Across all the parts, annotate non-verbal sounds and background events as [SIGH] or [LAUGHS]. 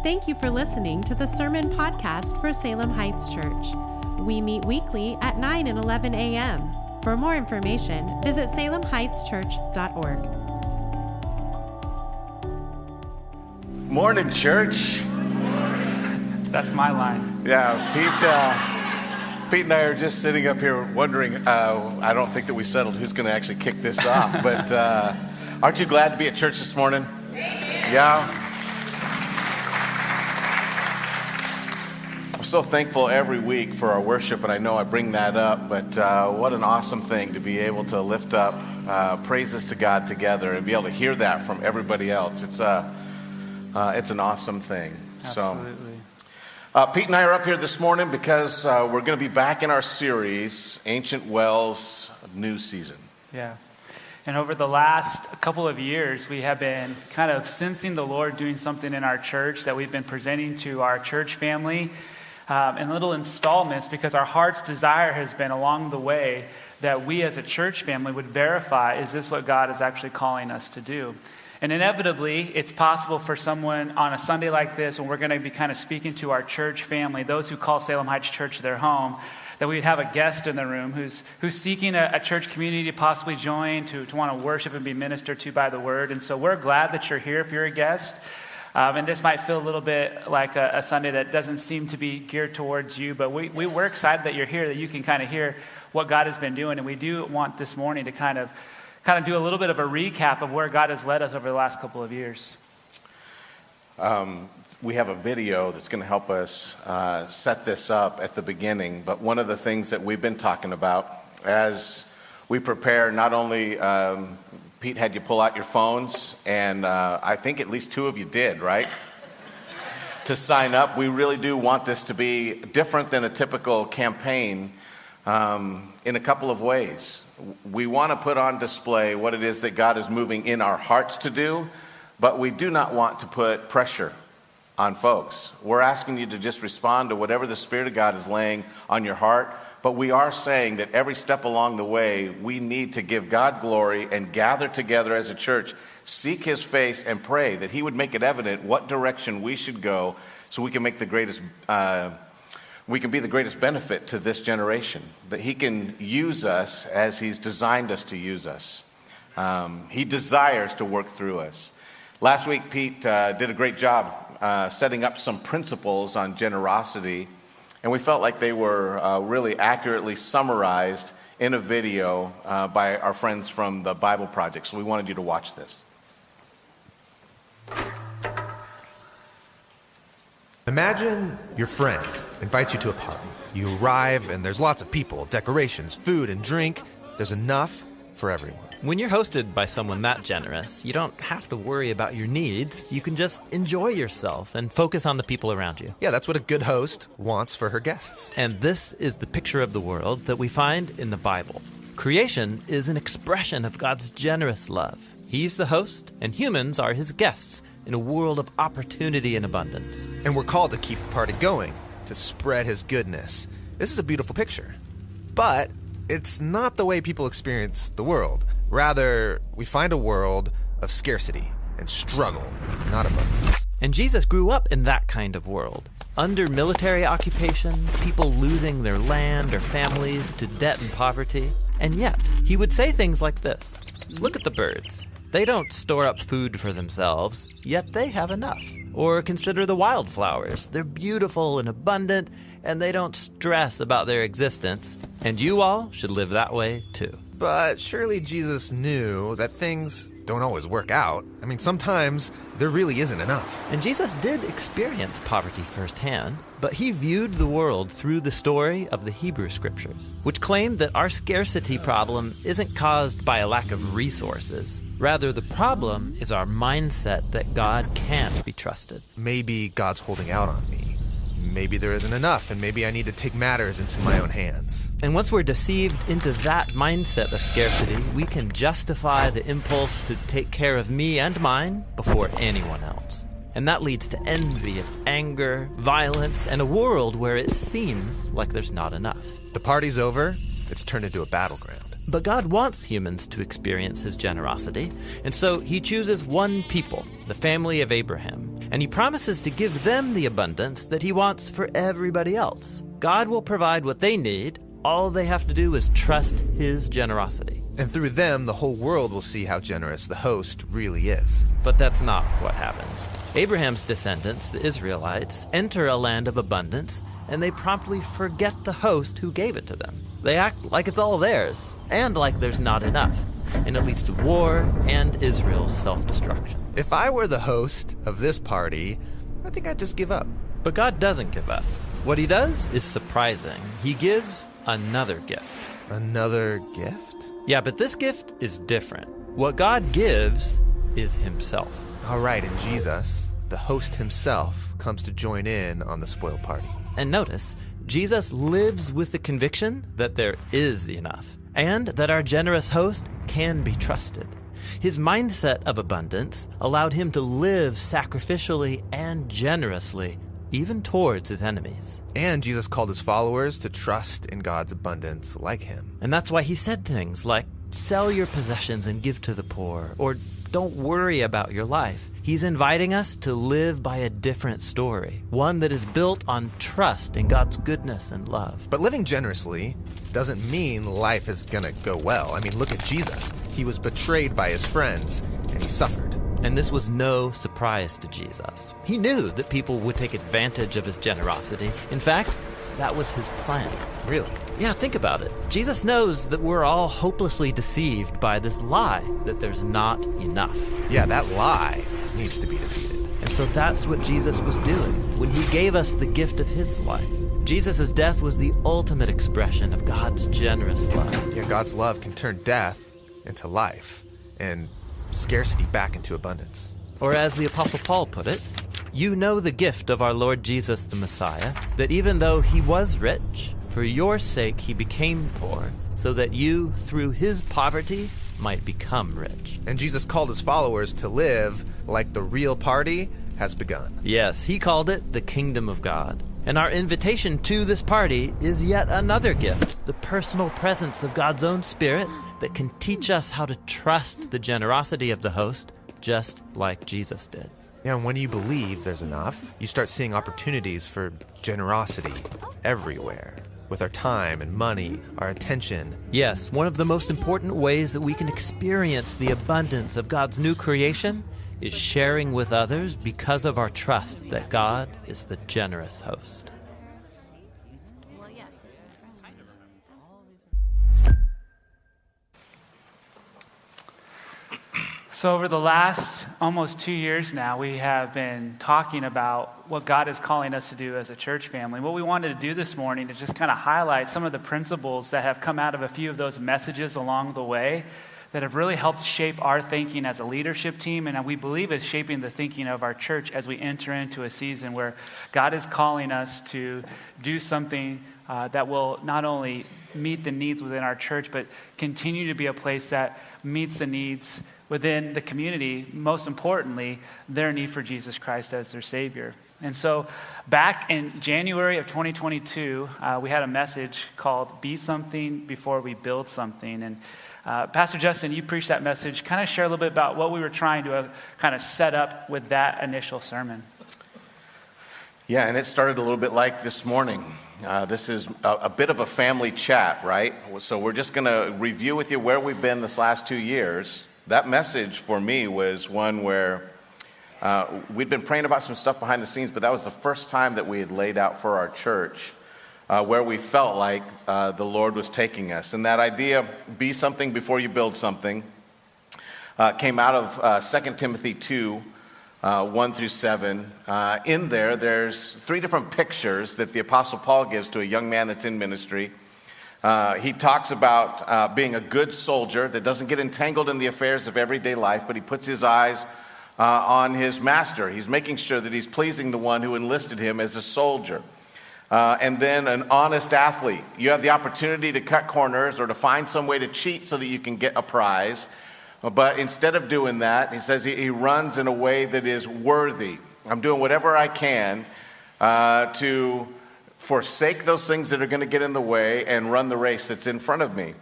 Thank you for listening to the Sermon Podcast for Salem Heights Church. We meet weekly at 9 and 11 a.m. For more information, visit salemheightschurch.org. Morning, church. [LAUGHS] That's my line. Yeah, Pete. Uh, Pete and I are just sitting up here wondering. Uh, I don't think that we settled who's going to actually kick this off, but uh, aren't you glad to be at church this morning? Yeah. So thankful every week for our worship, and I know I bring that up, but uh, what an awesome thing to be able to lift up uh, praises to God together and be able to hear that from everybody else. It's a, uh, it's an awesome thing. So. Absolutely. Uh, Pete and I are up here this morning because uh, we're going to be back in our series, Ancient Wells New Season. Yeah. And over the last couple of years, we have been kind of sensing the Lord doing something in our church that we've been presenting to our church family um, in little installments because our heart's desire has been along the way that we as a church family would verify is this what God is actually calling us to do? And inevitably, it's possible for someone on a Sunday like this, when we're going to be kind of speaking to our church family, those who call Salem Heights Church their home, that we'd have a guest in the room who's, who's seeking a, a church community to possibly join, to, to want to worship and be ministered to by the word. And so we're glad that you're here if you're a guest. Um, and this might feel a little bit like a, a, Sunday that doesn't seem to be geared towards you, but we, we, we're excited that you're here, that you can kind of hear what God has been doing. And we do want this morning to kind of kind of do a little bit of a recap of where God has led us over the last couple of years. Um, we have a video that's going to help us uh, set this up at the beginning. But one of the things that we've been talking about as we prepare, not only um, Pete had you pull out your phones, and uh, I think at least two of you did, right? to sign up. We really do want this to be different than a typical campaign um, in a couple of ways. We want to put on display what it is that God is moving in our hearts to do, but we do not want to put pressure on folks. We're asking you to just respond to whatever the Spirit of God is laying on your heart, but we are saying that every step along the way, we need to give God glory and gather together as a church, seek His face, and pray that He would make it evident what direction we should go so we can make the greatest. Uh, we can be the greatest benefit to this generation, that He can use us as He's designed us to use us. Um, he desires to work through us. Last week, Pete uh, did a great job uh, setting up some principles on generosity, and we felt like they were uh, really accurately summarized in a video uh, by our friends from the Bible Project. So we wanted you to watch this. Imagine your friend invites you to a party. You arrive, and there's lots of people, decorations, food, and drink. There's enough for everyone. When you're hosted by someone that generous, you don't have to worry about your needs. You can just enjoy yourself and focus on the people around you. Yeah, that's what a good host wants for her guests. And this is the picture of the world that we find in the Bible. Creation is an expression of God's generous love. He's the host, and humans are his guests in a world of opportunity and abundance. And we're called to keep the party going, to spread his goodness. This is a beautiful picture. But it's not the way people experience the world. Rather, we find a world of scarcity and struggle, not abundance. And Jesus grew up in that kind of world. Under military occupation, people losing their land or families to debt and poverty. And yet, he would say things like this Look at the birds. They don't store up food for themselves, yet they have enough. Or consider the wildflowers. They're beautiful and abundant, and they don't stress about their existence. And you all should live that way too. But surely Jesus knew that things don't always work out. I mean, sometimes there really isn't enough. And Jesus did experience poverty firsthand, but he viewed the world through the story of the Hebrew scriptures, which claimed that our scarcity problem isn't caused by a lack of resources. Rather, the problem is our mindset that God can't be trusted. Maybe God's holding out on me. Maybe there isn't enough, and maybe I need to take matters into my own hands. And once we're deceived into that mindset of scarcity, we can justify the impulse to take care of me and mine before anyone else. And that leads to envy and anger, violence, and a world where it seems like there's not enough. The party's over, it's turned into a battleground. But God wants humans to experience his generosity, and so he chooses one people, the family of Abraham, and he promises to give them the abundance that he wants for everybody else. God will provide what they need. All they have to do is trust his generosity. And through them, the whole world will see how generous the host really is. But that's not what happens. Abraham's descendants, the Israelites, enter a land of abundance, and they promptly forget the host who gave it to them. They act like it's all theirs, and like there's not enough. And it leads to war and Israel's self destruction. If I were the host of this party, I think I'd just give up. But God doesn't give up. What he does is surprising. He gives another gift. Another gift? Yeah, but this gift is different. What God gives is himself. All right, and Jesus, the host himself, comes to join in on the spoil party. And notice, Jesus lives with the conviction that there is enough and that our generous host can be trusted. His mindset of abundance allowed him to live sacrificially and generously, even towards his enemies. And Jesus called his followers to trust in God's abundance like him. And that's why he said things like, Sell your possessions and give to the poor, or don't worry about your life. He's inviting us to live by a different story, one that is built on trust in God's goodness and love. But living generously doesn't mean life is gonna go well. I mean, look at Jesus. He was betrayed by his friends, and he suffered. And this was no surprise to Jesus. He knew that people would take advantage of his generosity. In fact, that was his plan. Really? Yeah, think about it. Jesus knows that we're all hopelessly deceived by this lie that there's not enough. Yeah, that lie needs to be defeated. And so that's what Jesus was doing when he gave us the gift of his life. Jesus' death was the ultimate expression of God's generous love. Yeah, God's love can turn death into life and scarcity back into abundance. Or as the Apostle Paul put it, you know the gift of our Lord Jesus the Messiah, that even though he was rich, for your sake he became poor, so that you, through his poverty, might become rich. And Jesus called his followers to live like the real party has begun. Yes, he called it the kingdom of God. And our invitation to this party is yet another gift the personal presence of God's own Spirit that can teach us how to trust the generosity of the host, just like Jesus did. Yeah, and when you believe there's enough, you start seeing opportunities for generosity everywhere. With our time and money, our attention. Yes, one of the most important ways that we can experience the abundance of God's new creation is sharing with others because of our trust that God is the generous host. So, over the last almost two years now, we have been talking about what God is calling us to do as a church family. What we wanted to do this morning is just kind of highlight some of the principles that have come out of a few of those messages along the way that have really helped shape our thinking as a leadership team, and we believe is shaping the thinking of our church as we enter into a season where God is calling us to do something uh, that will not only meet the needs within our church, but continue to be a place that meets the needs within the community, most importantly, their need for Jesus Christ as their Savior. And so, back in January of 2022, uh, we had a message called Be Something Before We Build Something. And uh, Pastor Justin, you preached that message. Kind of share a little bit about what we were trying to uh, kind of set up with that initial sermon. Yeah, and it started a little bit like this morning. Uh, this is a, a, bit of a family chat, right? So we're just going to review with you where we've been this last two years. That message for me was one where uh, we'd been praying about some stuff behind the scenes, but that was the first time that we had laid out for our church uh, where we felt like uh, the Lord was taking us. And that idea, be something before you build something, uh, came out of uh, 2 Timothy 2 uh, 1 through 7. Uh, in there, there's three different pictures that the Apostle Paul gives to a young man that's in ministry. Uh, he talks about being a good soldier that doesn't get entangled in the affairs of everyday life, but he puts his eyes on his master. He's making sure that he's pleasing the one who enlisted him as a soldier. Uh, and then an honest athlete. You have the opportunity to cut corners or to find some way to cheat so that you can get a prize. But instead of doing that, he says he, he runs in a way that is worthy. I'm doing whatever I can uh, to forsake those things that are going to get in the way and run the race that's in front of me.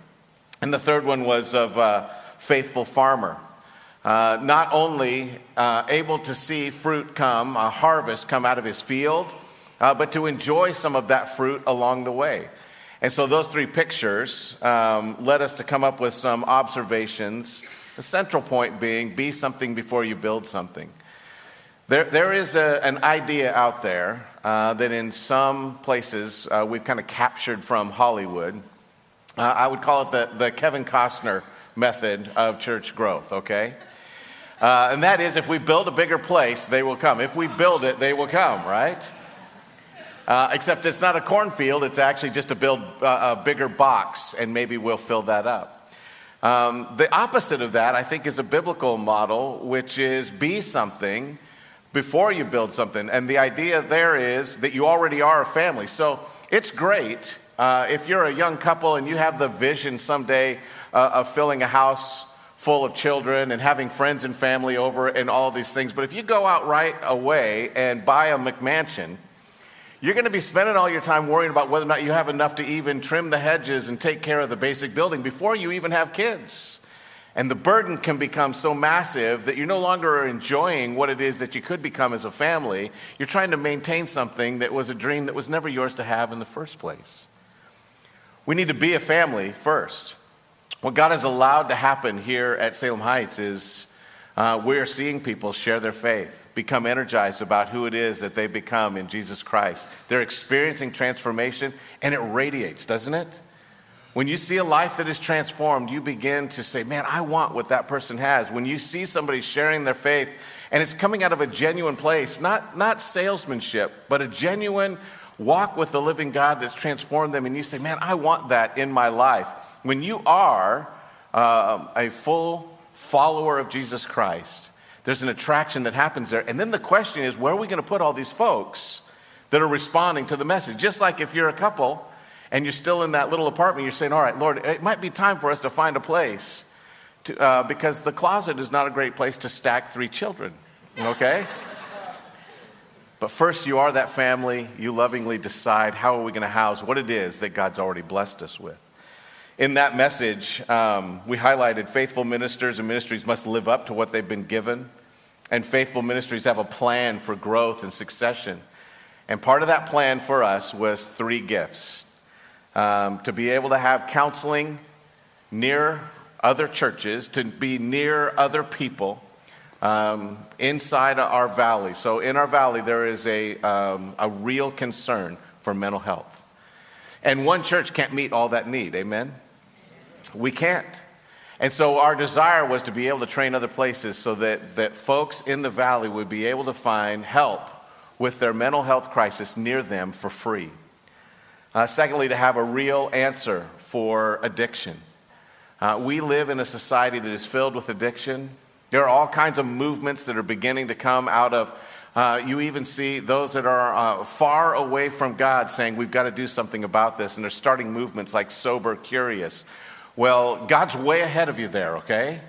And the third one was of uh, faithful farmer. uh, not only uh, able to see fruit come, a harvest come out of his field, uh, but to enjoy some of that fruit along the way. And so those three pictures um, led us to come up with some observations. The central point being be something before you build something. There, there is a, an idea out there uh, that in some places uh, we've kind of captured from Hollywood. Uh, I would call it the, the Kevin Costner method of church growth, okay? Uh, and that is if we build a bigger place, they will come. If we build it, they will come, right? Uh, except it's not a cornfield, it's actually just to build uh, a bigger box, and maybe we'll fill that up. Um, the opposite of that, I think, is a biblical model, which is be something before you build something. And the idea there is that you already are a family. So it's great uh, if you're a young couple and you have the vision someday uh, of filling a house full of children and having friends and family over and all these things. But if you go out right away and buy a McMansion, you're going to be spending all your time worrying about whether or not you have enough to even trim the hedges and take care of the basic building before you even have kids. And the burden can become so massive that you're no longer enjoying what it is that you could become as a family. You're trying to maintain something that was a dream that was never yours to have in the first place. We need to be a family first. What God has allowed to happen here at Salem Heights is uh, we're seeing people share their faith, become energized about who it is that they become in Jesus Christ. They're experiencing transformation, and it radiates, doesn't it? When you see a life that is transformed, you begin to say, Man, I want what that person has. When you see somebody sharing their faith, and it's coming out of a genuine place, not, not salesmanship, but a genuine walk with the living God that's transformed them, and you say, Man, I want that in my life. When you are uh, a full follower of Jesus Christ, there's an attraction that happens there. And then the question is, where are we going to put all these folks that are responding to the message? Just like if you're a couple and you're still in that little apartment, you're saying, All right, Lord, it might be time for us to find a place to, uh, because the closet is not a great place to stack three children, okay? [LAUGHS] but first, you are that family. You lovingly decide how are we going to house what it is that God's already blessed us with. In that message, um, we highlighted faithful ministers and ministries must live up to what they've been given, and faithful ministries have a plan for growth and succession. And part of that plan for us was three gifts um, to be able to have counseling near other churches, to be near other people um, inside our valley. So, in our valley, there is a, um, a real concern for mental health. And one church can't meet all that need, amen? We can't. And so our desire was to be able to train other places so that, that folks in the valley would be able to find help with their mental health crisis near them for free. Uh, secondly, to have a real answer for addiction. Uh, we live in a society that is filled with addiction. There are all kinds of movements that are beginning to come out of. Uh, you even see those that are uh, far away from God saying, We've got to do something about this. And they're starting movements like Sober Curious, well, God's way ahead of you there, okay?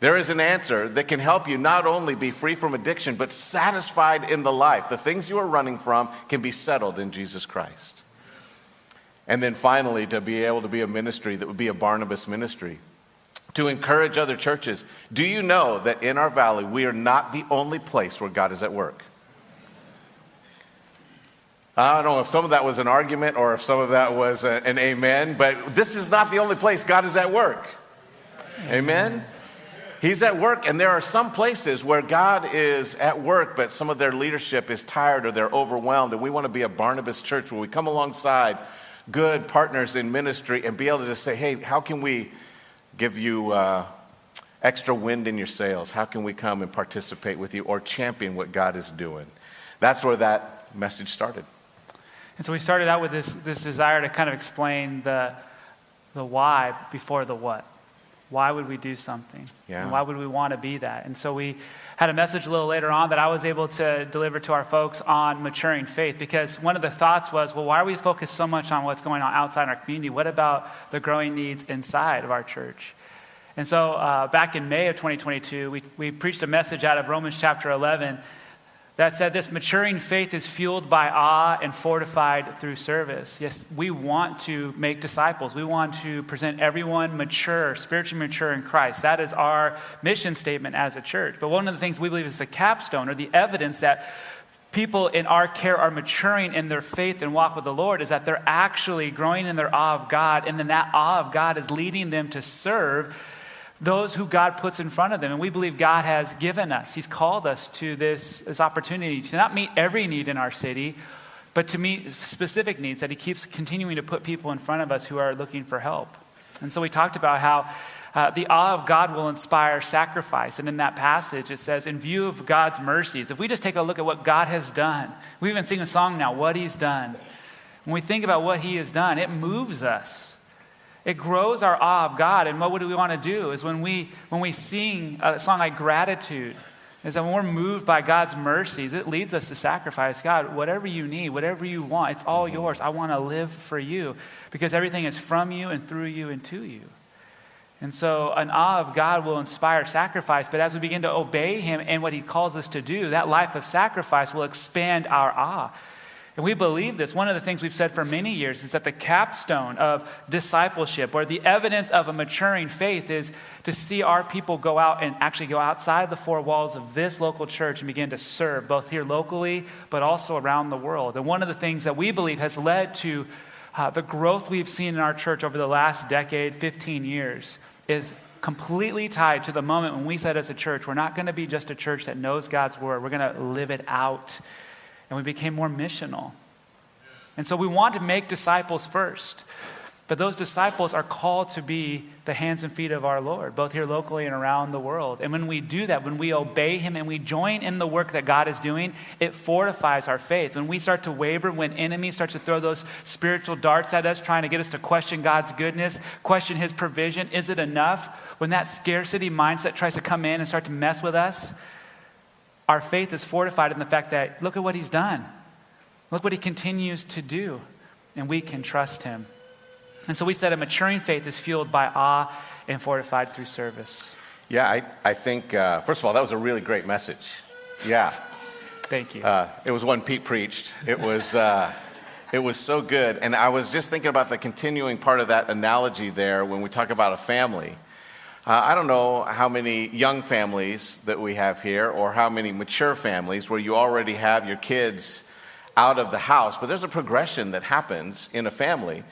There is an answer that can help you not only be free from addiction, but satisfied in the life. The things you are running from can be settled in Jesus Christ. And then finally, to be able to be a ministry that would be a Barnabas ministry, to encourage other churches. Do you know that in our valley, we are not the only place where God is at work? I don't know if some of that was an argument or if some of that was a, an amen, but this is not the only place God is at work. Amen? He's at work, and there are some places where God is at work, but some of their leadership is tired or they're overwhelmed. And we want to be a Barnabas church where we come alongside good partners in ministry and be able to just say, hey, how can we give you uh, extra wind in your sails? How can we come and participate with you or champion what God is doing? That's where that message started. And so we started out with this, this desire to kind of explain the, the why before the what. Why would we do something? Yeah. And why would we want to be that? And so we had a message a little later on that I was able to deliver to our folks on maturing faith because one of the thoughts was, well, why are we focused so much on what's going on outside our community? What about the growing needs inside of our church? And so uh, back in May of 2022, we, we preached a message out of Romans chapter 11 that said this maturing faith is fueled by awe and fortified through service. Yes, we want to make disciples. We want to present everyone mature, spiritually mature in Christ. That is our mission statement as a church. But one of the things we believe is the capstone or the evidence that people in our care are maturing in their faith and walk with the Lord is that they're actually growing in their awe of God, and then that awe of God is leading them to serve those who God puts in front of them. And we believe God has given us, He's called us to this, this opportunity to not meet every need in our city, but to meet specific needs that He keeps continuing to put people in front of us who are looking for help. And so we talked about how uh, the awe of God will inspire sacrifice. And in that passage, it says, in view of God's mercies, if we just take a look at what God has done, we even sing a song now, What He's Done. When we think about what He has done, it moves us. It grows our awe of God. And what do we want to do is when we, when we sing a song like gratitude, is that when we're moved by God's mercies, it leads us to sacrifice. God, whatever you need, whatever you want, it's all mm-hmm. yours. I want to live for you because everything is from you and through you and to you. And so, an awe of God will inspire sacrifice, but as we begin to obey Him and what He calls us to do, that life of sacrifice will expand our awe. And we believe this. One of the things we've said for many years is that the capstone of discipleship or the evidence of a maturing faith is to see our people go out and actually go outside the four walls of this local church and begin to serve, both here locally, but also around the world. And one of the things that we believe has led to uh, the growth we've seen in our church over the last decade, 15 years, is completely tied to the moment when we said as a church, we're not going to be just a church that knows God's word, we're going to live it out and we became more missional. And so we want to make disciples first. But those disciples are called to be the hands and feet of our Lord, both here locally and around the world. And when we do that, when we obey Him and we join in the work that God is doing, it fortifies our faith. When we start to waver, when enemies start to throw those spiritual darts at us, trying to get us to question God's goodness, question His provision, is it enough? When that scarcity mindset tries to come in and start to mess with us, our faith is fortified in the fact that look at what he's done. Look what he continues to do, and we can trust him. And so we said a maturing faith is fueled by awe and fortified through service. Yeah, I, I think, uh, first of all, that was a really great message. Yeah. Thank you. Uh, it was one Pete preached. It was, uh, it was so good. And I was just thinking about the continuing part of that analogy there when we talk about a family. Uh, I don't know how many young families that we have here or how many mature families where you already have your kids out of the house, but there's a progression that happens in a family.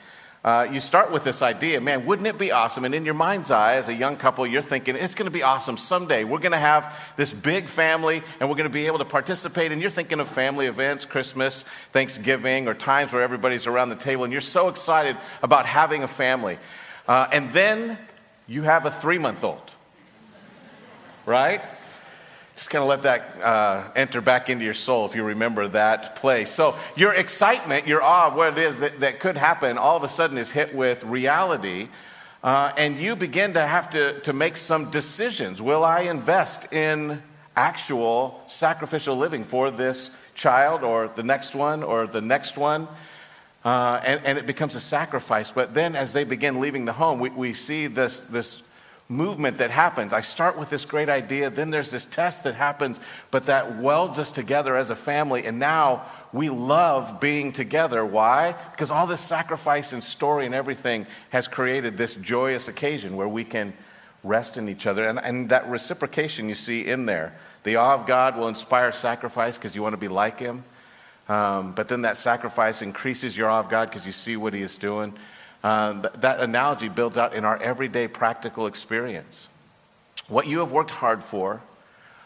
Uh, you start with this idea, man, wouldn't it be awesome? And in your mind's eye, as a young couple, you're thinking, it's going to be awesome someday. We're going to have this big family and we're going to be able to participate. And you're thinking of family events, Christmas, Thanksgiving, or times where everybody's around the table and you're so excited about having a family. Uh, and then you have a three month old, right? Just kind of let that uh, enter back into your soul if you remember that place. So, your excitement, your awe of what it is that, that could happen, all of a sudden is hit with reality. Uh, and you begin to have to, to make some decisions. Will I invest in actual sacrificial living for this child or the next one or the next one? Uh, and, and, it becomes a sacrifice. But then, as they begin leaving the home, we, we see this, this movement that happens. I start with this great idea, then there's this test that happens, but that welds us together as a family. And now we love being together. Why? Because all this sacrifice and story and everything has created this joyous occasion where we can rest in each other. And, and that reciprocation you see in there. The awe of God will inspire sacrifice because you want to be like Him. Um, but then that sacrifice increases your awe of God because you see what He is doing. Th- that analogy builds out in our everyday practical experience. What you have worked hard for,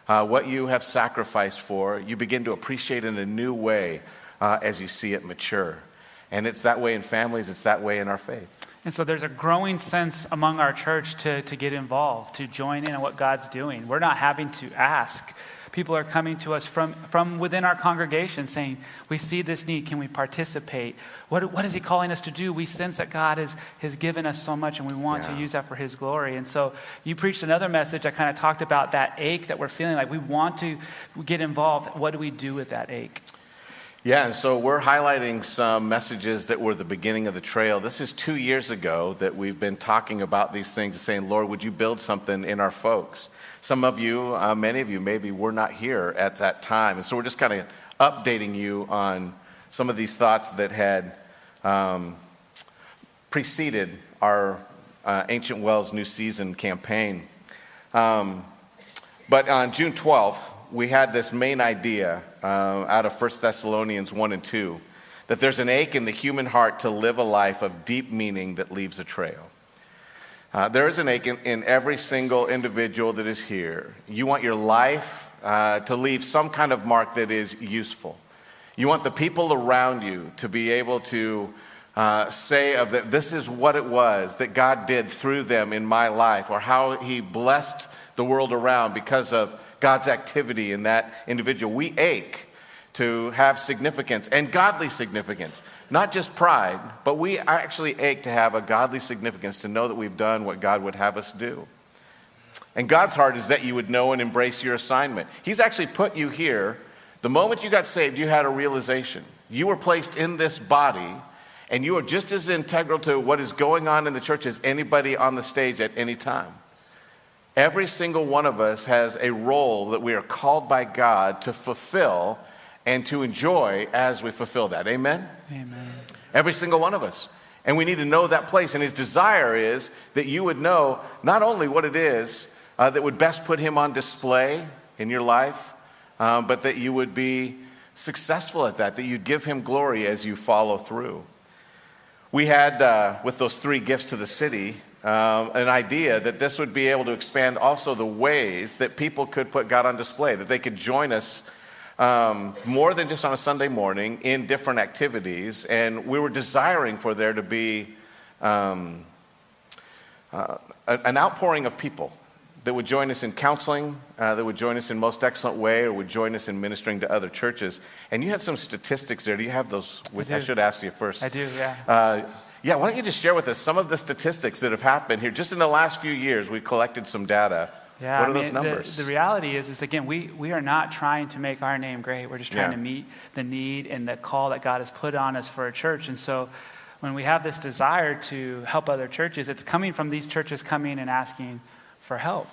uh, what you have sacrificed for, you begin to appreciate in a new way uh, as you see it mature. And it's that way in families, it's that way in our faith. And so there's a growing sense among our church to, to get involved, to join in on what God's doing. We're not having to ask people are coming to us from, from within our congregation saying, We see this need. Can we participate? What, what is He calling us to do? We sense that God has, has given us so much and we want yeah. to use that for His glory. And so you preached another message that kind of talked about that ache that we're feeling like we want to get involved. What do we do with that ache? Yeah, and so we're highlighting some messages that were the beginning of the trail. This is two years ago that we've been talking about these things and saying, Lord, would you build something in our folks? Some of you, uh, many of you, maybe were not here at that time. And so we're just kind of updating you on some of these thoughts that had um, preceded our uh, Ancient Wells New Season campaign. Um, but on June 12th, we had this main idea uh, out of 1 Thessalonians 1 and 2 that there's an ache in the human heart to live a life of deep meaning that leaves a trail. Uh, there is an ache in, in, every single individual that is here. You want your life uh, to leave some kind of mark that is useful. You want the people around you to be able to uh, say of that this is what it was that God did through them in my life, or how He blessed the world around because of God's activity in that individual. We ache to have significance and godly significance, not just pride, but we actually ache to have a godly significance to know that we've done what God would have us do. And God's heart is that you would know and embrace your assignment. He's actually put you here. The moment you got saved, you had a realization. You were placed in this body, and you are just as integral to what is going on in the church as anybody on the stage at any time. Every single one of us has a role that we are called by God to fulfill and to enjoy as we fulfill that. Amen? Amen. Every single one of us. And we need to know that place. And his desire is that you would know not only what it is uh, that would best put him on display in your life, um, but that you would be successful at that, that you'd give him glory as you follow through. We had, uh, with those three gifts to the city, um, an idea that this would be able to expand also the ways that people could put God on display, that they could join us um, more than just on a Sunday morning in different activities. And we were desiring for there to be um, uh, an outpouring of people that would join us in counseling, uh, that would join us in most excellent way, or would join us in ministering to other churches. And you had some statistics there. Do you have those? With, I, I should ask you first. I do, yeah. Uh, yeah, why don't you just share with us some of the statistics that have happened here? Just in the last few years, we've collected some data. Yeah, what are I mean, those numbers? The, the, reality is, is again, we, we are not trying to make our name great. We're just trying yeah. to meet the need and the call that God has put on us for a church. And so when we have this desire to help other churches, it's coming from these churches coming and asking for help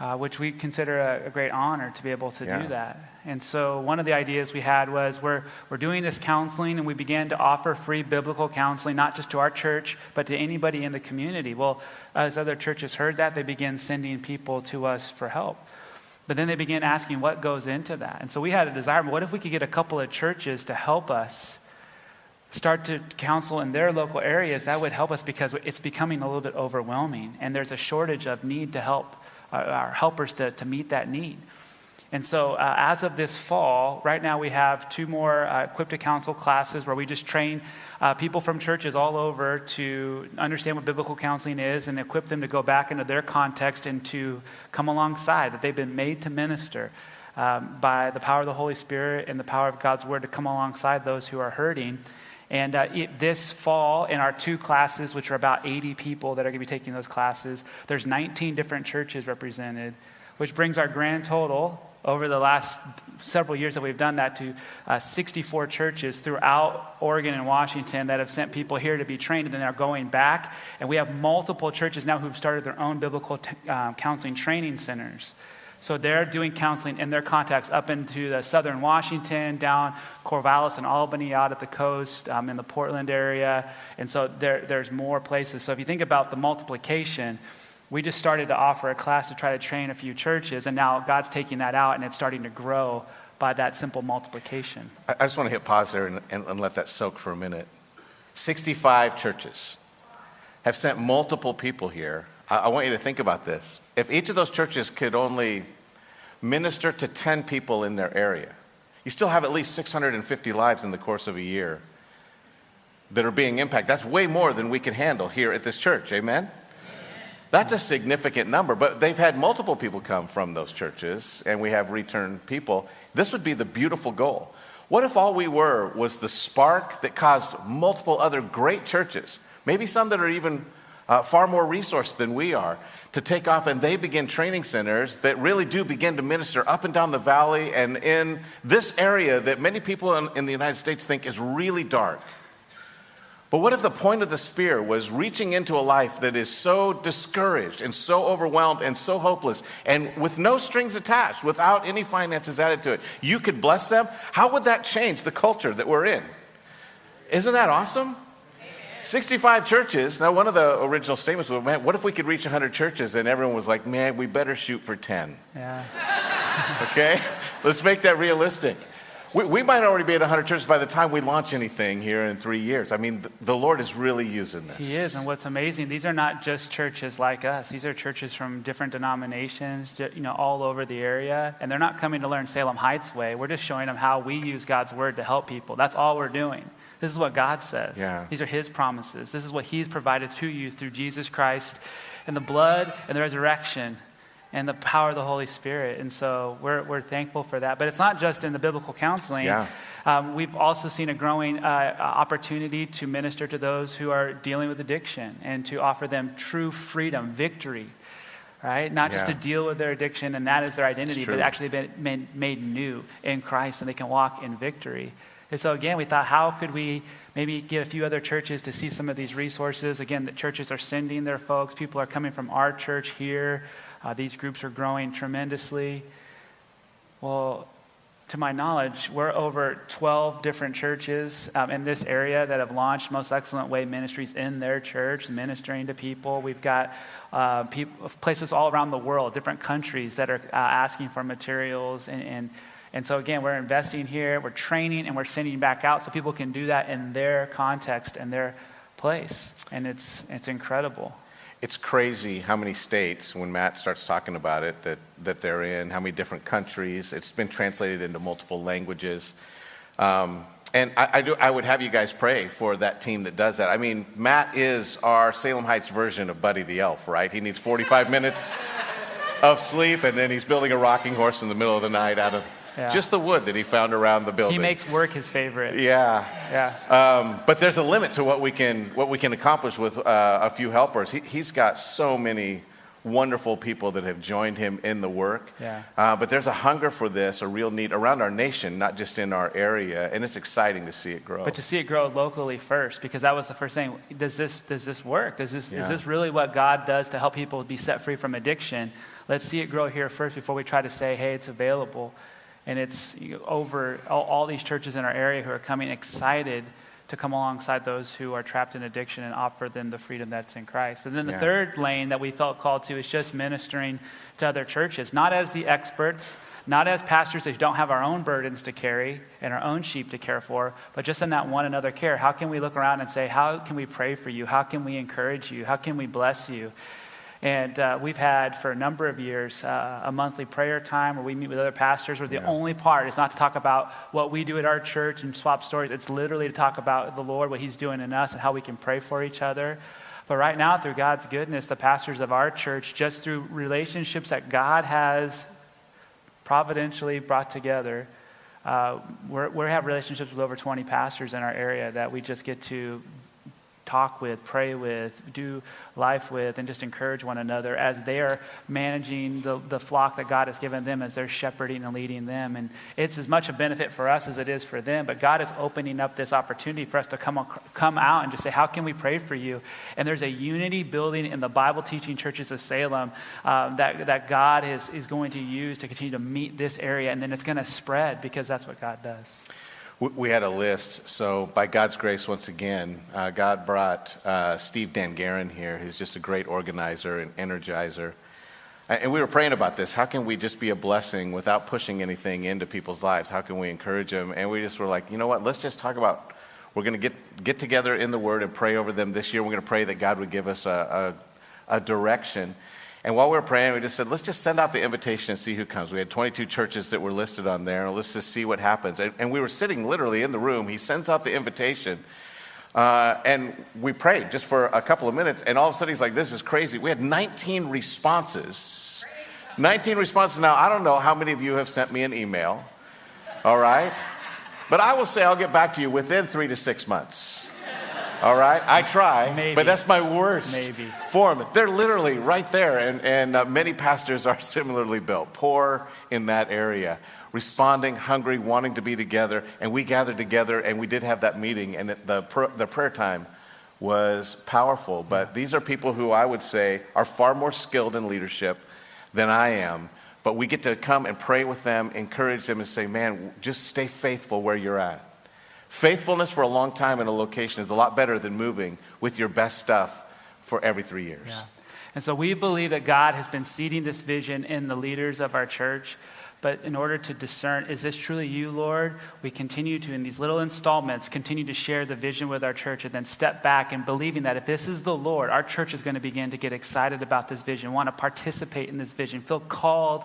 uh, which we consider a, a, great honor to be able to yeah. do that. And so, one of the ideas we had was we're, we're doing this counseling, and we began to offer free biblical counseling, not just to our church, but to anybody in the community. Well, as other churches heard that, they began sending people to us for help. But then they began asking what goes into that. And so, we had a desire what if we could get a couple of churches to help us? start to counsel in their local areas, that would help us because it's becoming a little bit overwhelming and there's a shortage of need to help our helpers to, to meet that need. And so, uh, as of this fall, right now we have two more uh, Equipped to Counsel classes where we just train uh, people from churches all over to understand what biblical counseling is and equip them to go back into their context and to come alongside, that they've been made to minister um, by the power of the Holy Spirit and the power of God's Word to come alongside those who are hurting. And uh, it, this fall, in our two classes, which are about 80 people that are going to be taking those classes, there's 19 different churches represented, which brings our grand total over the last several years that we've done that to uh, 64 churches throughout Oregon and Washington that have sent people here to be trained and then they're going back. And we have multiple churches now who've started their own biblical t- uh, counseling training centers. So they're doing counseling in their contacts up into the southern Washington, down Corvallis and Albany, out at the coast, um, in the Portland area. And so there, there's more places. So if you think about the multiplication, we just started to offer a class to try to train a few churches, and now God's taking that out and it's starting to grow by that simple multiplication. I just want to hit pause there and, and, and let that soak for a minute. 65 churches have sent multiple people here I, want you to think about this. If each of those churches could only minister to 10 people in their area, you still have at least 650 lives in the course of a year that are being impacted. That's way more than we can handle here at this church. Amen? That's a significant number, but they've had multiple people come from those churches, and we have returned people. This would be the beautiful goal. What if all we were was the spark that caused multiple other great churches, maybe some that are even uh, far more resourced than we are to take off, and they begin training centers that really do begin to minister up and down the valley and in this area that many people in, in the United States think is really dark. But what if the point of the spear was reaching into a life that is so discouraged and so overwhelmed and so hopeless and with no strings attached, without any finances added to it? You could bless them. How would that change the culture that we're in? Isn't that awesome? 65 churches. Now, one of the original statements was, man, what if we could reach 100 churches? And everyone was like, man, we better shoot for 10. Yeah. [LAUGHS] okay? Let's make that realistic. We, we might already be at 100 churches by the time we launch anything here in three years. I mean, the, the Lord is really using this. He is, and what's amazing, these are not just churches like us. These are churches from different denominations, you know, all over the area, and they're not coming to learn Salem Heights way. We're just showing them how we use God's word to help people. That's all we're doing. This is what God says. Yeah. These are His promises. This is what He's provided to you through Jesus Christ and the blood and the resurrection and the power of the Holy Spirit. And so we're, we're thankful for that. But it's not just in the biblical counseling. Yeah. Um, we've also seen a growing uh, opportunity to minister to those who are dealing with addiction and to offer them true freedom, victory, right? Not just to deal with their addiction and that is their identity, but actually been made, made new in Christ and they can walk in victory. And so again, we thought, how could we maybe get a few other churches to see some of these resources? Again, the churches are sending their folks. People are coming from our church here. Uh, these groups are growing tremendously. Well, to my knowledge, we're over 12 different churches um, in this area that have launched Most Excellent Way ministries in their church, ministering to people. We've got uh, places all around the world, different countries that are uh, asking for materials. And, and, and so, again, we're investing here, we're training, and we're sending back out so people can do that in their context and their place. And it's, it's incredible. It's crazy how many states, when Matt starts talking about it, that, that they're in, how many different countries. It's been translated into multiple languages. Um, and I, I, do, I would have you guys pray for that team that does that. I mean, Matt is our Salem Heights version of Buddy the Elf, right? He needs 45 [LAUGHS] minutes of sleep, and then he's building a rocking horse in the middle of the night out of Yeah. just the wood that he found around the building. He makes work his favorite. yeah. Yeah. Um, but there's a limit to what we can what we can accomplish with uh, a few helpers. He, he's got so many wonderful people that have joined him in the work. Yeah. Uh, but there's a hunger for this, a real need around our nation, not just in our area, and it's exciting to see it grow. But to see it grow locally first, because that was the first thing. Does this does this work? Does this Yeah. is this really what God does to help people be set free from addiction? Let's see it grow here first before we try to say, hey, it's available. And it's over all, all these churches in our area who are coming excited to come alongside those who are trapped in addiction and offer them the freedom that's in Christ. And then the Yeah. third lane that we felt called to is just ministering to other churches, not as the experts, not as pastors who don't have our own burdens to carry and our own sheep to care for, but just in that one another care. How can we look around and say, How can we pray for you? How can we encourage you? How can we bless you? And uh, we've had for a number of years uh, a monthly prayer time where we meet with other pastors. Where the Yeah. only part is not to talk about what we do at our church and swap stories. It's literally to talk about the Lord, what He's doing in us, and how we can pray for each other. But right now, through God's goodness, the pastors of our church, just through relationships that God has providentially brought together, uh, we're, we have relationships with over 20 pastors in our area that we just get to talk with, pray with, do life with, and just encourage one another as they are managing the, the flock that God has given them as they're shepherding and leading them. And it's as much a benefit for us as it is for them. But God is opening up this opportunity for us to come, come out and just say, How can we pray for you? And there's a unity building in the Bible teaching churches of Salem um, that, that God is, is going to use to continue to meet this area. And then it's going to spread because that's what God does. We- had a list. So, by God's grace, once again, uh, God brought uh, Steve Dangarin here, who's just a great organizer and energizer. And we were praying about this. How can we just be a blessing without pushing anything into people's lives? How can we encourage them? And we just were like, you know what? Let's just talk about. We're going to get get together in the Word and pray over them this year. We're going to pray that God would give us a, a, a direction. And while we were praying, we just said, let's just send out the invitation and see who comes. We had 22 churches that were listed on there, and let's just see what happens. And, and we were sitting literally in the room. He sends out the invitation, uh, and we prayed just for a couple of minutes, and all of a sudden he's like, this is crazy. We had 19 responses. 19 responses. Now, I don't know how many of you have sent me an email, all right? But I will say I'll get back to you within three to six months. All right, I try, Maybe. but that's my worst Maybe. form. They're literally right there, and, and uh, many pastors are [LAUGHS] similarly built, poor in that area, responding, hungry, wanting to be together. And we gathered together, and we did have that meeting, and the, pr- the prayer time was powerful. But these are people who I would say are far more skilled in leadership than I am. But we get to come and pray with them, encourage them, and say, man, just stay faithful where you're at. Faithfulness for a long time in a location is a lot better than moving with your best stuff for every three years. Yeah. And so we believe that God has been seeding this vision in the leaders of our church. But in order to discern, is this truly you, Lord? We continue to, in these little installments, continue to share the vision with our church and then step back and believing that if this is the Lord, our church is going to begin to get excited about this vision, want to participate in this vision, feel called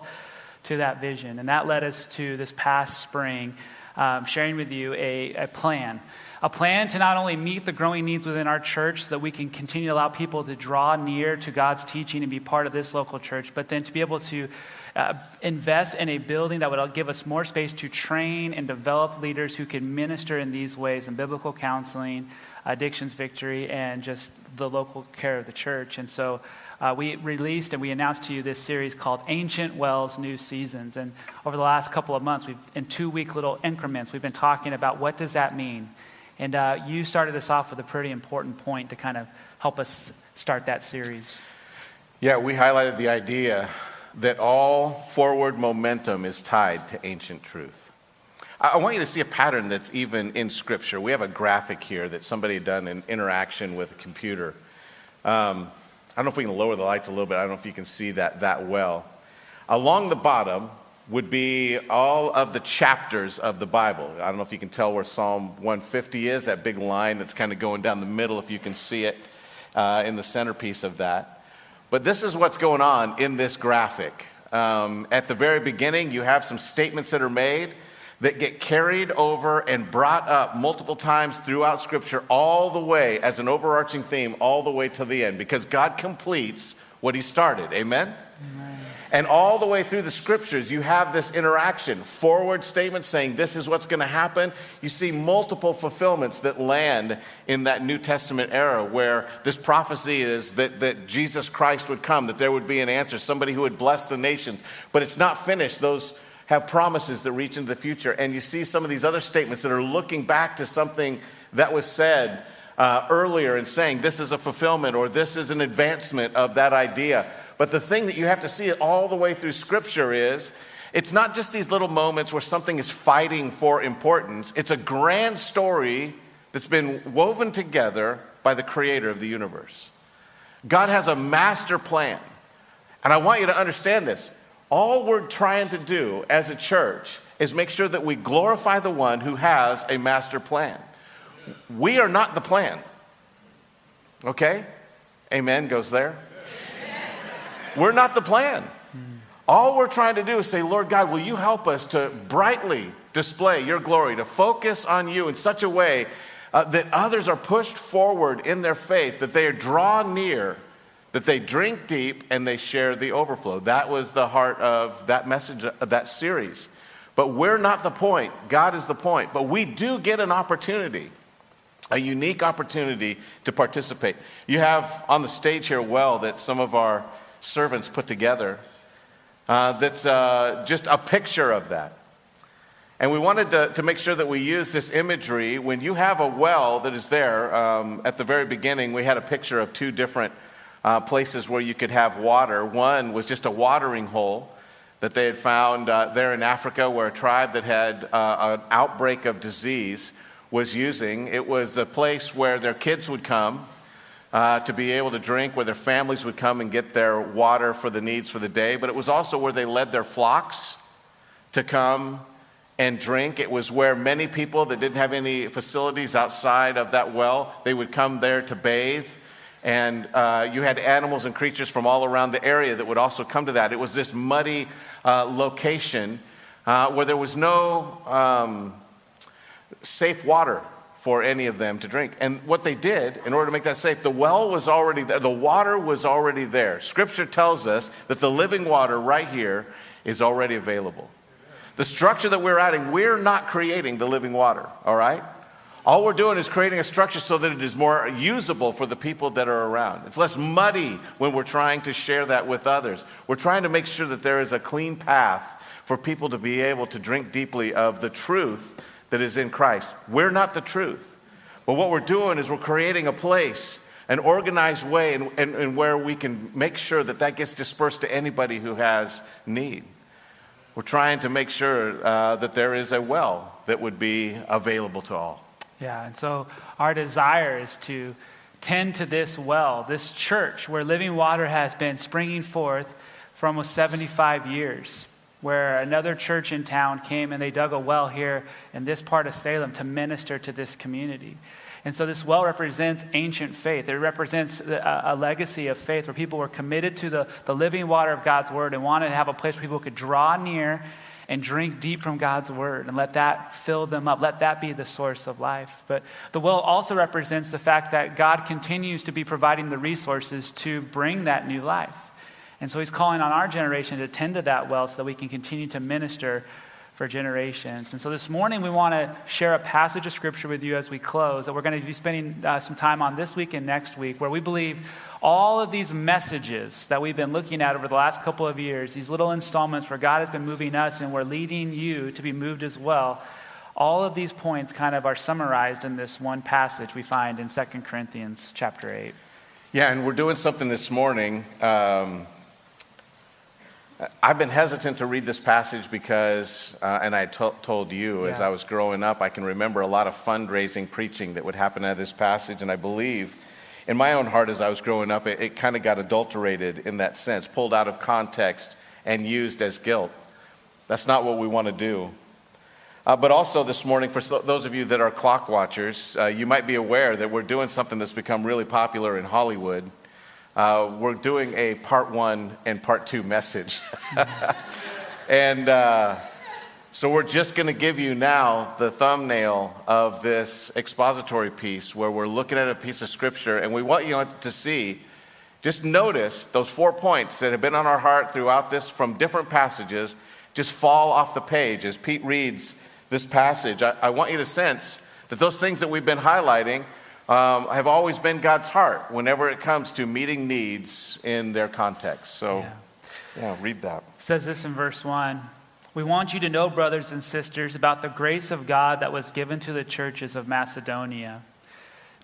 to that vision. And that led us to this past spring, um, sharing with you a, a plan. A plan to not only meet the growing needs within our church so that we can continue to allow people to draw near to God's teaching and be part of this local church, but then to be able to uh, invest in a building that would give us more space to train and develop leaders who can minister in these ways in biblical counseling, addictions victory, and just the local care of the church. And so uh, we released and we announced to you this series called Ancient Wells New Seasons. And over the last couple of months, we've in two week little increments, we've been talking about what does that mean. And uh, you started us off with a pretty important point to kind of help us start that series. Yeah, we highlighted the idea that all forward momentum is tied to ancient truth. I I want you to see a pattern that's even in Scripture. We have a graphic here that somebody had done in interaction with a computer. Um, I don't know if we can lower the lights a little bit. I don't know if you can see that that well. Along the bottom would be all of the chapters of the Bible. I don't know if you can tell where Psalm 150 is, that big line that's kind of going down the middle, if you can see it uh, in the centerpiece of that. But this is what's going on in this graphic. Um, at the very beginning, you have some statements that are made that get carried over and brought up multiple times throughout Scripture, all the way as an overarching theme, all the way to the end, because God completes what He started. Amen? And all the way through the scriptures, you have this interaction forward statement saying this is what's going to happen. You see multiple fulfillments that land in that New Testament era where this prophecy is that, that Jesus Christ would come, that there would be an answer, somebody who would bless the nations. But it's not finished. Those have promises that reach into the future. And you see some of these other statements that are looking back to something that was said uh, earlier and saying this is a fulfillment or this is an advancement of that idea. But the thing that you have to see all the way through Scripture is it's not just these little moments where something is fighting for importance, it's a grand story that's been woven together by the creator of the universe. God has a master plan. And I want you to understand this. All we're trying to do as a church is make sure that we glorify the one who has a master plan. We are not the plan. Okay? Amen goes there. We're not the plan. All we're trying to do is say, Lord God, will you help us to brightly display your glory, to focus on you in such a way uh, that others are pushed forward in their faith, that they are drawn near, that they drink deep, and they share the overflow. That was the heart of that message, of that series. But we're not the point, God is the point. But we do get an opportunity a unique opportunity to participate. You have on the stage here well that some of our servants put together. Uh, that's uh, just a picture of that. And we wanted to, to make sure that we use this imagery. When you have a well that is there, um, at the very beginning, we had a picture of two different uh, places where you could have water. One was just a watering hole that they had found uh, there in Africa, where a tribe that had uh, an outbreak of disease was using. It was a place where their kids would come uh, to be able to drink, where their families would come and get their water for the needs for the day. But it was also where they led their flocks to come and drink. It was where many people that didn't have any facilities outside of that well, they would come there to bathe. And uh, you had animals and creatures from all around the area that would also come to that. It was this muddy uh, location uh, where there was no um, safe water for any of them to drink. And what they did, in order to make that safe, the well was already there, the water was already there. Scripture tells us that the living water right here is already available. The structure that we're adding, we're not creating the living water, all right? All we're doing is creating a structure so that it is more usable for the people that are around. It's less muddy when we're trying to share that with others. We're trying to make sure that there is a clean path for people to be able to drink deeply of the truth that is in Christ. We're not the truth. But what we're doing is we're creating a place, an organized way, and, and, and where we can make sure that that gets dispersed to anybody who has need. We're trying to make sure uh, that there is a well that would be available to all. Yeah, and so our desire is to tend to this well, this church where living water has been springing forth for almost 75 years, where another church in town came and they dug a well here in this part of Salem to minister to this community. And so this well represents ancient faith. It represents a, a, legacy of faith where people were committed to the, the living water of God's word and wanted to have a place where people could draw near and drink deep from God's word and let that fill them up. Let that be the source of life. But the well also represents the fact that God continues to be providing the resources to bring that new life. And so he's calling on our generation to tend to that well so that we can continue to minister for generations. And so this morning we want to share a passage of scripture with you as we close that we're going to be spending uh, some time on this week and next week, where we believe all of these messages that we've been looking at over the last couple of years, these little installments where God has been moving us and we're leading you to be moved as well. All of these points kind of are summarized in this one passage we find in 2 Corinthians chapter 8. Yeah, and we're doing something this morning. Um, I've been hesitant to read this passage because, uh, and I to- told you as I was growing up, I can remember a lot of fundraising preaching that would happen at this passage, and I believe in my own heart as I was growing up, it, it kind of got adulterated in that sense, pulled out of context and used as guilt. That's not what we want to do. Uh, but also this morning, for so, those of you that are clock watchers, uh, you might be aware that we're doing something that's become really popular in Hollywood uh, we're doing a part one and part two message. [LAUGHS] and uh, so we're just going to give you now the thumbnail of this expository piece where we're looking at a piece of scripture and we want you to see. Just notice those four points that have been on our heart throughout this from different passages just fall off the page as Pete reads this passage. I, I want you to sense that those things that we've been highlighting um, have always been God's heart whenever it comes to meeting needs in their context. So, yeah, yeah read that. It says this in verse 1. We want you to know, brothers and sisters, about the grace of God that was given to the churches of Macedonia.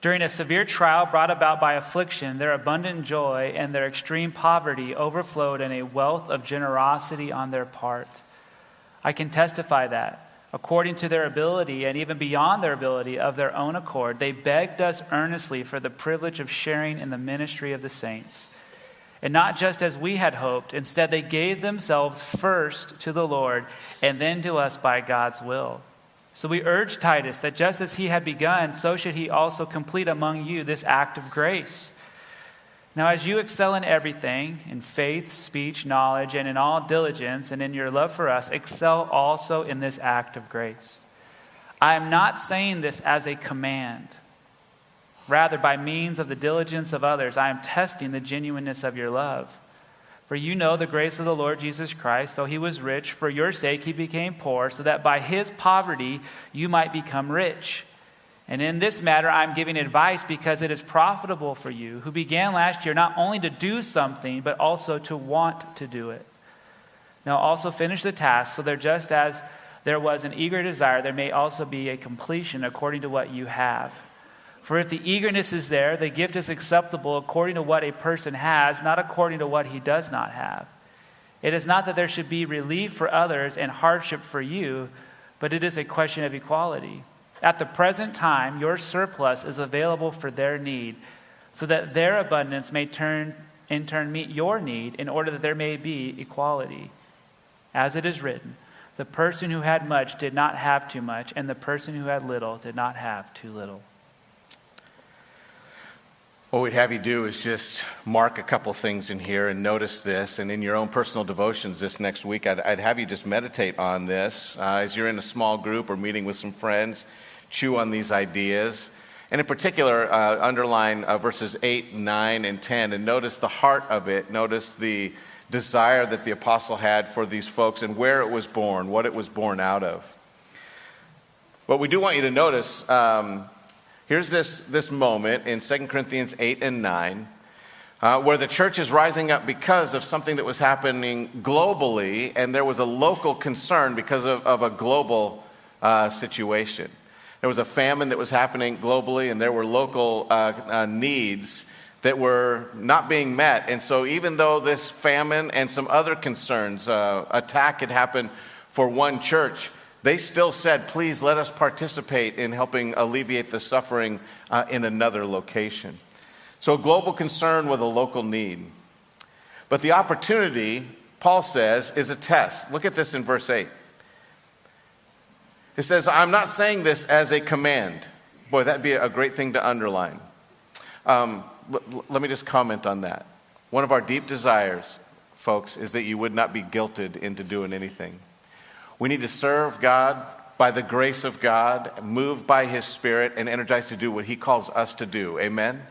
During a severe trial brought about by affliction, their abundant joy and their extreme poverty overflowed in a wealth of generosity on their part. I can testify that according to their ability and even beyond their ability of their own accord, they begged us earnestly for the privilege of sharing in the ministry of the saints. And not just as we had hoped, instead, they gave themselves first to the Lord and then to us by God's will. So we urge Titus that just as he had begun, so should he also complete among you this act of grace. Now, as you excel in everything, in faith, speech, knowledge, and in all diligence, and in your love for us, excel also in this act of grace. I am not saying this as a command. Rather, by means of the diligence of others, I am testing the genuineness of your love. For you know the grace of the Lord Jesus Christ, though he was rich, for your sake he became poor, so that by his poverty you might become rich. And in this matter, I'm giving advice because it is profitable for you, who began last year not only to do something, but also to want to do it. Now, also finish the task, so that just as there was an eager desire, there may also be a completion according to what you have. For if the eagerness is there, the gift is acceptable according to what a person has, not according to what he does not have. It is not that there should be relief for others and hardship for you, but it is a question of equality. At the present time, your surplus is available for their need, so that their abundance may turn, in turn meet your need, in order that there may be equality. As it is written, the person who had much did not have too much, and the person who had little did not have too little. What we'd have you do is just mark a couple things in here and notice this. And in your own personal devotions this next week, I'd, I'd have you just meditate on this uh, as you're in a small group or meeting with some friends chew on these ideas. And in particular, uh, underline uh, verses 8, 9, and 10, and notice the heart of it. Notice the desire that the apostle had for these folks and where it was born, what it was born out of. But we do want you to notice um, here's this, this moment in 2 Corinthians 8 and 9 uh, where the church is rising up because of something that was happening globally, and there was a local concern because of, of a global uh, situation. There was a famine that was happening globally, and there were local uh, uh needs that were not being met. And so, even though this famine and some other concerns, uh, attack had happened for one church, they still said, please let us participate in helping alleviate the suffering uh, in another location. So, a global concern with a local need. But the opportunity, Paul says, is a test. Look at this in verse 8. It says, I'm not saying this as a command. Boy, that'd be a great thing to underline. Um, l- let me just comment on that. One of our deep desires, folks, is that you would not be guilted into doing anything. We need to serve God by the grace of God, moved by His Spirit, and energized to do what He calls us to do. Amen?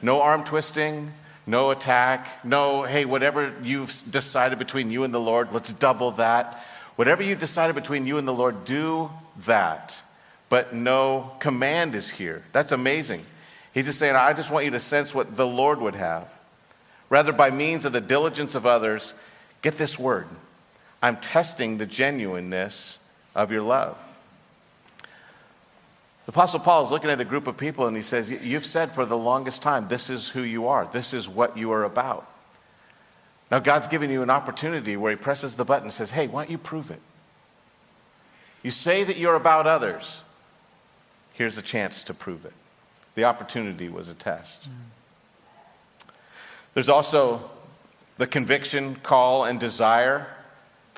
No arm twisting, no attack, no, hey, whatever you've decided between you and the Lord, let's double that. Whatever you've decided between you and the Lord, do that. But no command is here. That's amazing. He's just saying, I just want you to sense what the Lord would have. Rather, by means of the diligence of others, get this word. I'm testing the genuineness of your love. The Apostle Paul is looking at a group of people and he says, You've said for the longest time, this is who you are, this is what you are about. Now, God's giving you an opportunity where He presses the button and says, Hey, why don't you prove it? You say that you're about others. Here's a chance to prove it. The opportunity was a test. Mm. There's also the conviction, call, and desire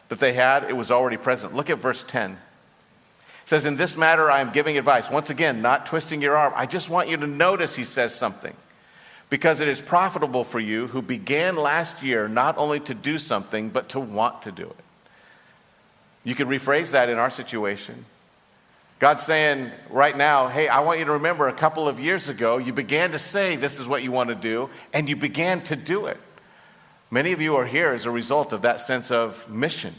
that they had. It was already present. Look at verse 10 says, In this matter, I am giving advice. Once again, not twisting your arm. I just want you to notice he says something. Because it is profitable for you who began last year not only to do something, but to want to do it. You could rephrase that in our situation. God's saying right now, hey, I want you to remember a couple of years ago, you began to say this is what you want to do, and you began to do it. Many of you are here as a result of that sense of mission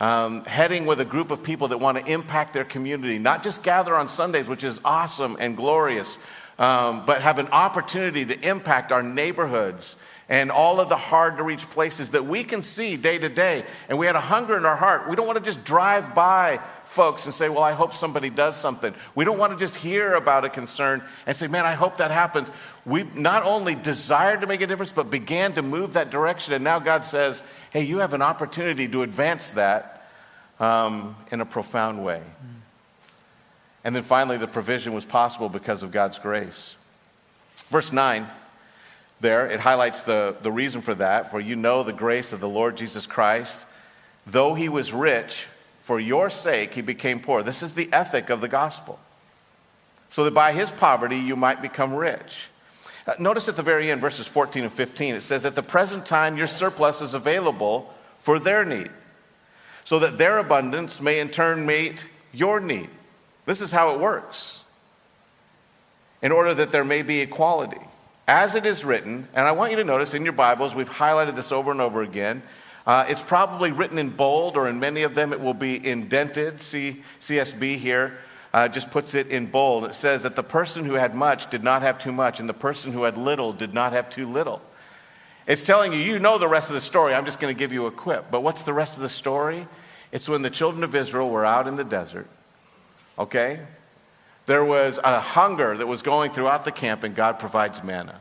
um, heading with a group of people that want to impact their community, not just gather on Sundays, which is awesome and glorious, um, but have an opportunity to impact our neighborhoods and all of the hard to reach places that we can see day to day. And we had a hunger in our heart. We don't want to just drive by folks and say, Well, I hope somebody does something. We don't want to just hear about a concern and say, Man, I hope that happens. We not only desired to make a difference, but began to move that direction. And now God says, Hey, you have an opportunity to advance that um, in a profound way. And then finally, the provision was possible because of God's grace. Verse 9 there, it highlights the, the reason for that. For you know the grace of the Lord Jesus Christ. Though he was rich, for your sake he became poor. This is the ethic of the gospel. So that by his poverty you might become rich. Uh, notice at the very end, verses 14 and 15, it says, At the present time your surplus is available for their need, so that their abundance may in turn meet your need. This is how it works. In order that there may be equality as it is written, and I want you to notice in your Bibles, we've highlighted this over and over again. Uh, it's probably written in bold, or in many of them, it will be indented. See, CSB here uh, just puts it in bold. It says that the person who had much did not have too much, and the person who had little did not have too little. It's telling you, you know the rest of the story. I'm just going to give you a quip. But what's the rest of the story? It's when the children of Israel were out in the desert, okay? There was a hunger that was going throughout the camp, and God provides manna.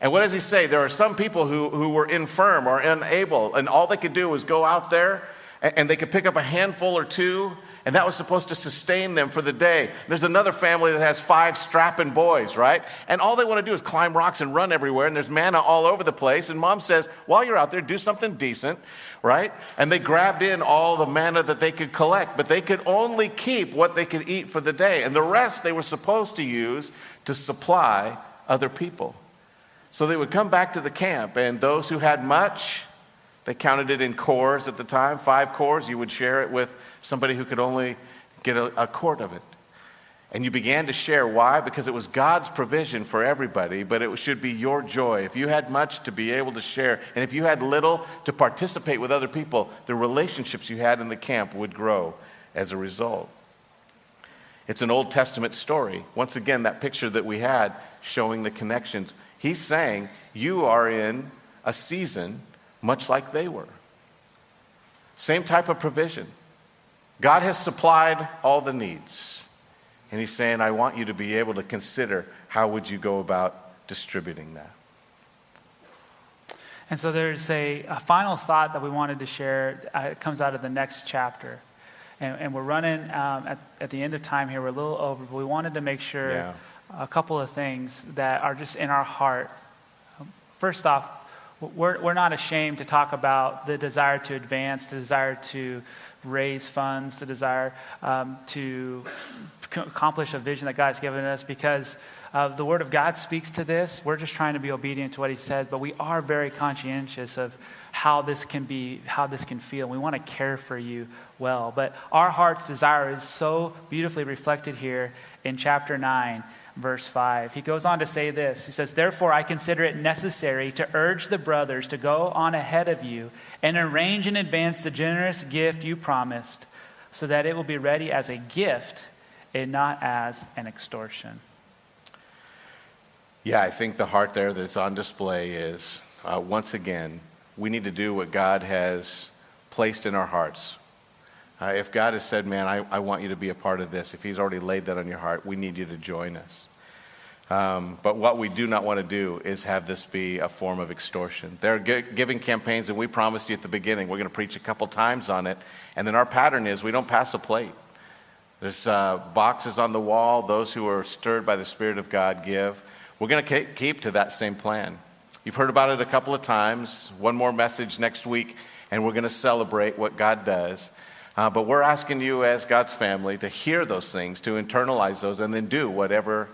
And what does he say? There are some people who, who were infirm or unable, and all they could do was go out there and, and they could pick up a handful or two, and that was supposed to sustain them for the day. There's another family that has five strapping boys, right? And all they want to do is climb rocks and run everywhere, and there's manna all over the place. And mom says, while you're out there, do something decent right? And they grabbed in all the manna that they could collect, but they could only keep what they could eat for the day. And the rest they were supposed to use to supply other people. So they would come back to the camp, and those who had much, they counted it in cores at the time, five cores. You would share it with somebody who could only get a, a quart of it. And you began to share. Why? Because it was God's provision for everybody, but it should be your joy. If you had much to be able to share, and if you had little to participate with other people, the relationships you had in the camp would grow as a result. It's an Old Testament story. Once again, that picture that we had showing the connections. He's saying, You are in a season much like they were. Same type of provision. God has supplied all the needs. And he's saying, I want you to be able to consider how would you go about distributing that. And so there's a, a final thought that we wanted to share. Uh, it comes out of the next chapter. And, and we're running um, at, at the end of time here. We're a little over, but we wanted to make sure Yeah. a couple of things that are just in our heart. First off, we're, we're not ashamed to talk about the desire to advance, the desire to raise funds, the desire um, to accomplish a vision that God's given us because uh, the Word of God speaks to this. We're just trying to be obedient to what He said, but we are very conscientious of how this can be, how this can feel. We want to care for you well. But our heart's desire is so beautifully reflected here in chapter 9 verse 5. He goes on to say this He says, Therefore, I consider it necessary to urge the brothers to go on ahead of you and arrange in advance the generous gift you promised, so that it will be ready as a gift and not as an extortion. Yeah, I think the heart there that's on display is uh, once again, we need to do what God has placed in our hearts. Uh, if God has said, man, I, I want you to be a part of this, if He's already laid that on your heart, we need you to join us. Um, but what we do not want to do is have this be a form of extortion. There are gi- giving campaigns, and we promised you at the beginning we're going to preach a couple times on it. And then our pattern is we don't pass a plate. There's uh, boxes on the wall. Those who are stirred by the Spirit of God give. We're going to keep to that same plan. You've heard about it a couple of times. One more message next week, and we're going to celebrate what God does. Uh, but we're asking you, as God's family, to hear those things, to internalize those, and then do whatever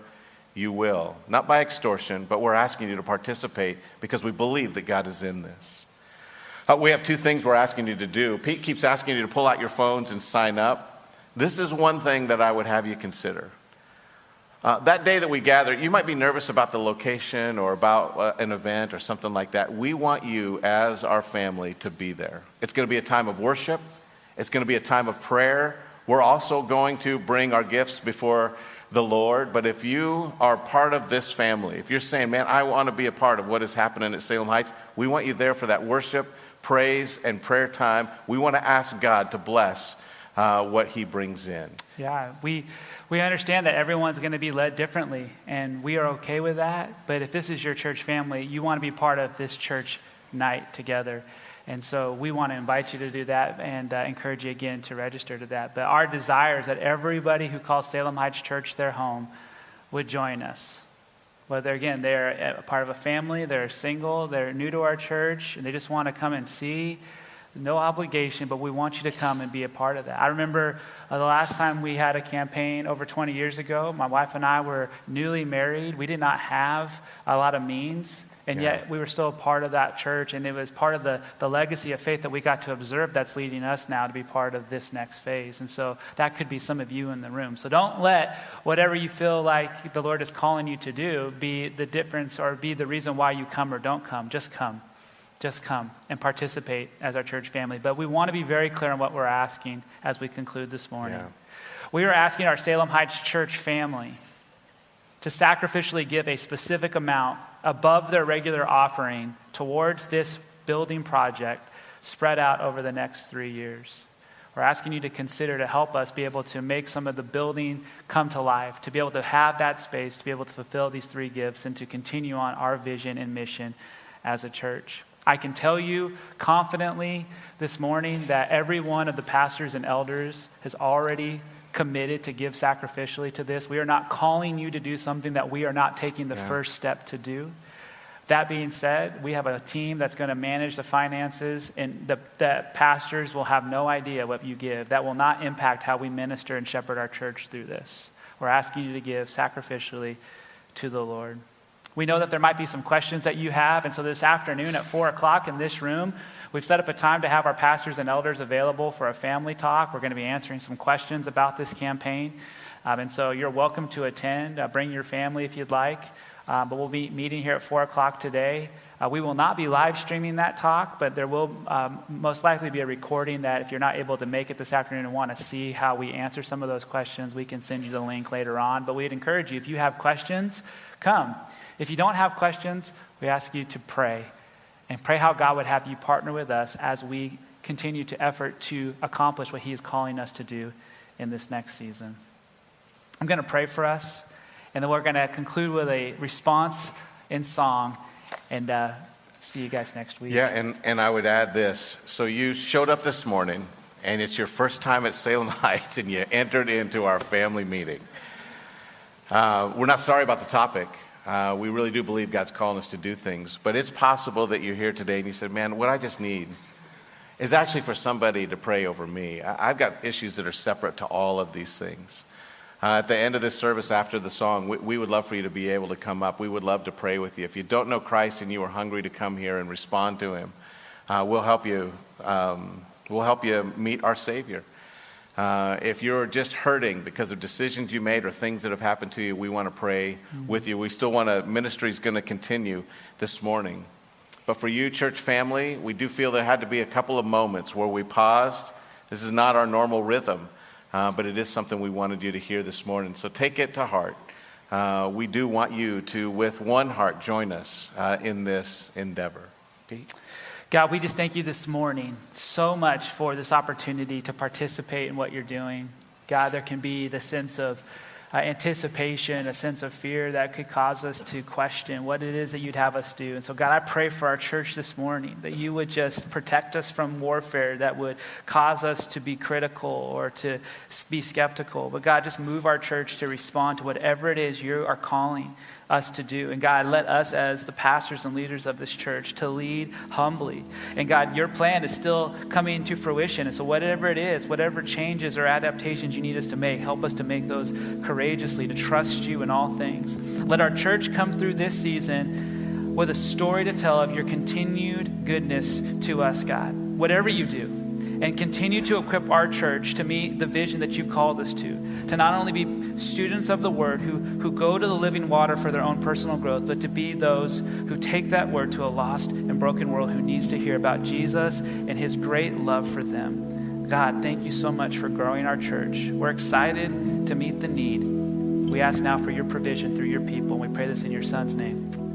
you will. Not by extortion, but we're asking you to participate because we believe that God is in this. Uh, we have two things we're asking you to do. Pete keeps asking you to pull out your phones and sign up. This is one thing that I would have you consider. Uh, that day that we gather, you might be nervous about the location or about uh, an event or something like that. We want you, as our family, to be there. It's going to be a time of worship, it's going to be a time of prayer. We're also going to bring our gifts before the Lord. But if you are part of this family, if you're saying, man, I want to be a part of what is happening at Salem Heights, we want you there for that worship, praise, and prayer time. We want to ask God to bless uh, what He brings in. Yeah, we, we understand that everyone's going to be led differently, and we are okay with that. But if this is your church family, you want to be part of this church night together. And so we want to invite you to do that and uh, encourage you again to register to that. But our desire is that everybody who calls Salem Heights Church their home would join us. Whether, again, they're a part of a family, they're single, they're new to our church, and they just want to come and see no obligation, but we want you to come and be a part of that. I remember uh, the last time we had a campaign over 20 years ago, my wife and I were newly married. We did not have a lot of means, and Yeah. yet we were still a part of that church, and it was part of the, the legacy of faith that we got to observe that's leading us now to be part of this next phase. And so that could be some of you in the room. So don't let whatever you feel like the Lord is calling you to do be the difference or be the reason why you come or don't come. Just come just come and participate as our church family. But we want to be very clear on what we're asking as we conclude this morning. Yeah. We are asking our Salem Heights church family to sacrificially give a specific amount above their regular offering towards this building project spread out over the next three years. We're asking you to consider to help us be able to make some of the building come to life, to be able to have that space, to be able to fulfill these three gifts, and to continue on our vision and mission as a church. I can tell you confidently this morning that every one of the pastors and elders has already committed to give sacrificially to this. We are not calling you to do something that we are not taking the Yeah. first step to do. That being said, we have a team that's going to manage the finances, and the, the pastors will have no idea what you give. That will not impact how we minister and shepherd our church through this. We're asking you to give sacrificially to the Lord. We know that there might be some questions that you have, and so this afternoon at 4 o'clock in this room, we've set up a time to have our pastors and elders available for a family talk. We're going to be answering some questions about this campaign. Um, and so you're welcome to attend. Uh, bring your family if you'd like. Um, but we'll be meeting here at 4 o'clock today. Uh, we will not be live streaming that talk, but there will um, most likely be a recording that if you're not able to make it this afternoon and want to see how we answer some of those questions, we can send you the link later on. But we'd encourage you, if you have questions, come. If you don't have questions, we ask you to pray and pray how God would have you partner with us as we continue to effort to accomplish what He is calling us to do in this next season. I'm going to pray for us, and then we're going to conclude with a response in song, and uh, see you guys next week. Yeah, and, and I would add this. So you showed up this morning, and it's your first time at Salem [LAUGHS] Heights, and you entered into our family meeting. Uh, we're not sorry about the topic. Uh, we really do believe God's calling us to do things. But it's possible that you're here today and you said, man, what I just need is actually for somebody to pray over me. I, I've got issues that are separate to all of these things. Uh, at the end of this service, after the song, we, we, would love for you to be able to come up. We would love to pray with you. If you don't know Christ and you are hungry to come here and respond to Him, uh, we'll help you. Um, we'll help you meet our Savior. Uh, if you're just hurting because of decisions you made or things that have happened to you, we want to pray mm-hmm. with you. We still want to. Ministry is going to continue this morning. But for you, church family, we do feel there had to be a couple of moments where we paused. This is not our normal rhythm uh, but it is something we wanted you to hear this morning. So take it to heart. Uh, we do want you to, with one heart, join us uh, in this endeavor. Pete? God, we just thank you this morning so much for this opportunity to participate in what you're doing. God, there can be the sense of uh, anticipation, a sense of fear that could cause us to question what it is that you'd have us do. And so, God, I pray for our church this morning that you would just protect us from warfare that would cause us to be critical or to be skeptical. But, God, just move our church to respond to whatever it is you are calling us to do. And God, let us as the pastors and leaders of this church to lead humbly. And God, your plan is still coming to fruition. And so whatever it is, whatever changes or adaptations you need us to make, help us to make those courageously, to trust you in all things. Let our church come through this season with a story to tell of your continued goodness to us, God. Whatever you do, and continue to equip our church to meet the vision that you've called us to. To not only be students of the word who, who go to the living water for their own personal growth, but to be those who take that word to a lost and broken world who needs to hear about Jesus and his great love for them. God, thank you so much for growing our church. We're excited to meet the need. We ask now for your provision through your people, and we pray this in your son's name.